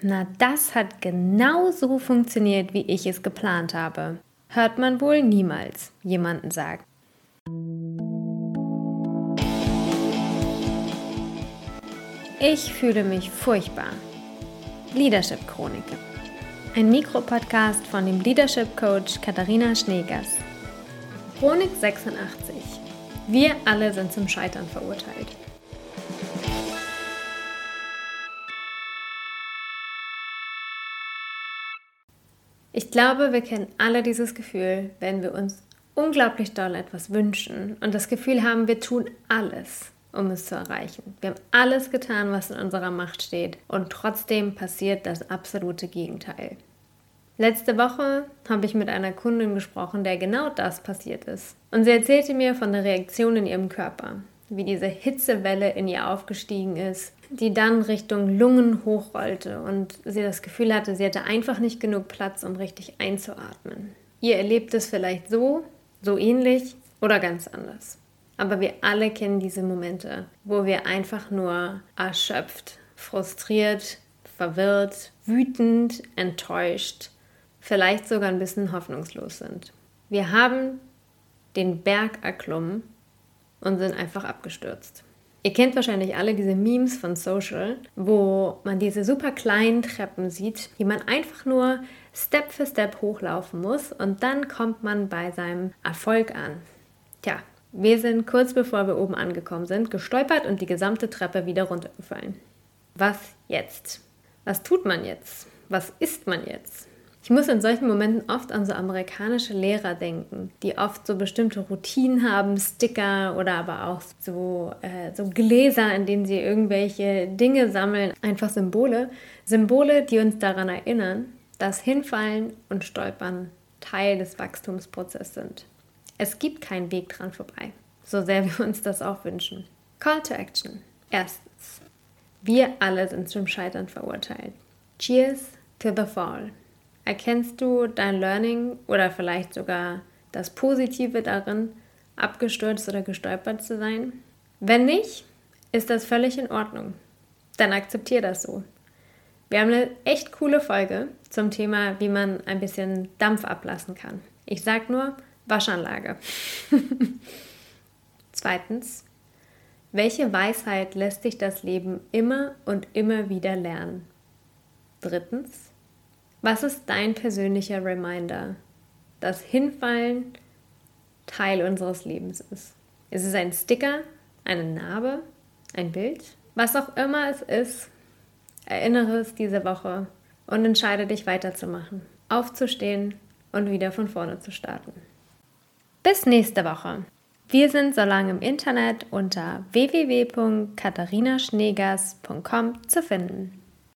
Na, das hat genau so funktioniert, wie ich es geplant habe. Hört man wohl niemals jemanden sagen. Ich fühle mich furchtbar. Leadership Chronik. Ein Mikropodcast von dem Leadership Coach Katharina Schneegers. Chronik 86. Wir alle sind zum Scheitern verurteilt. Ich glaube, wir kennen alle dieses Gefühl, wenn wir uns unglaublich doll etwas wünschen und das Gefühl haben, wir tun alles, um es zu erreichen. Wir haben alles getan, was in unserer Macht steht und trotzdem passiert das absolute Gegenteil. Letzte Woche habe ich mit einer Kundin gesprochen, der genau das passiert ist. Und sie erzählte mir von der Reaktion in ihrem Körper, wie diese Hitzewelle in ihr aufgestiegen ist, die dann Richtung Lungen hochrollte und sie das Gefühl hatte, sie hatte einfach nicht genug Platz, um richtig einzuatmen. Ihr erlebt es vielleicht so, so ähnlich oder ganz anders. Aber wir alle kennen diese Momente, wo wir einfach nur erschöpft, frustriert, verwirrt, wütend, enttäuscht, vielleicht sogar ein bisschen hoffnungslos sind. Wir haben den Berg erklommen und sind einfach abgestürzt. Ihr kennt wahrscheinlich alle diese Memes von Social, wo man diese super kleinen Treppen sieht, die man einfach nur Step für Step hochlaufen muss und dann kommt man bei seinem Erfolg an. Tja, wir sind kurz bevor wir oben angekommen sind, gestolpert und die gesamte Treppe wieder runtergefallen. Was jetzt? Was tut man jetzt? Was isst man jetzt? Ich muss in solchen Momenten oft an so amerikanische Lehrer denken, die oft so bestimmte Routinen haben, Sticker oder aber auch so, äh, so Gläser, in denen sie irgendwelche Dinge sammeln, einfach Symbole. Symbole, die uns daran erinnern, dass Hinfallen und Stolpern Teil des Wachstumsprozesses sind. Es gibt keinen Weg dran vorbei, so sehr wir uns das auch wünschen. Call to Action. Erstens. Wir alle sind zum Scheitern verurteilt. Cheers to the fall. Erkennst du dein Learning oder vielleicht sogar das Positive darin, abgestürzt oder gestolpert zu sein? Wenn nicht, ist das völlig in Ordnung. Dann akzeptier das so. Wir haben eine echt coole Folge zum Thema, wie man ein bisschen Dampf ablassen kann. Ich sag nur Waschanlage. Zweitens, welche Weisheit lässt sich das Leben immer und immer wieder lernen? Drittens, was ist dein persönlicher Reminder, dass Hinfallen Teil unseres Lebens ist? Ist es ein Sticker, eine Narbe, ein Bild? Was auch immer es ist, erinnere es diese Woche und entscheide dich weiterzumachen, aufzustehen und wieder von vorne zu starten. Bis nächste Woche. Wir sind so lange im Internet unter www.katharinaschneegers.com zu finden.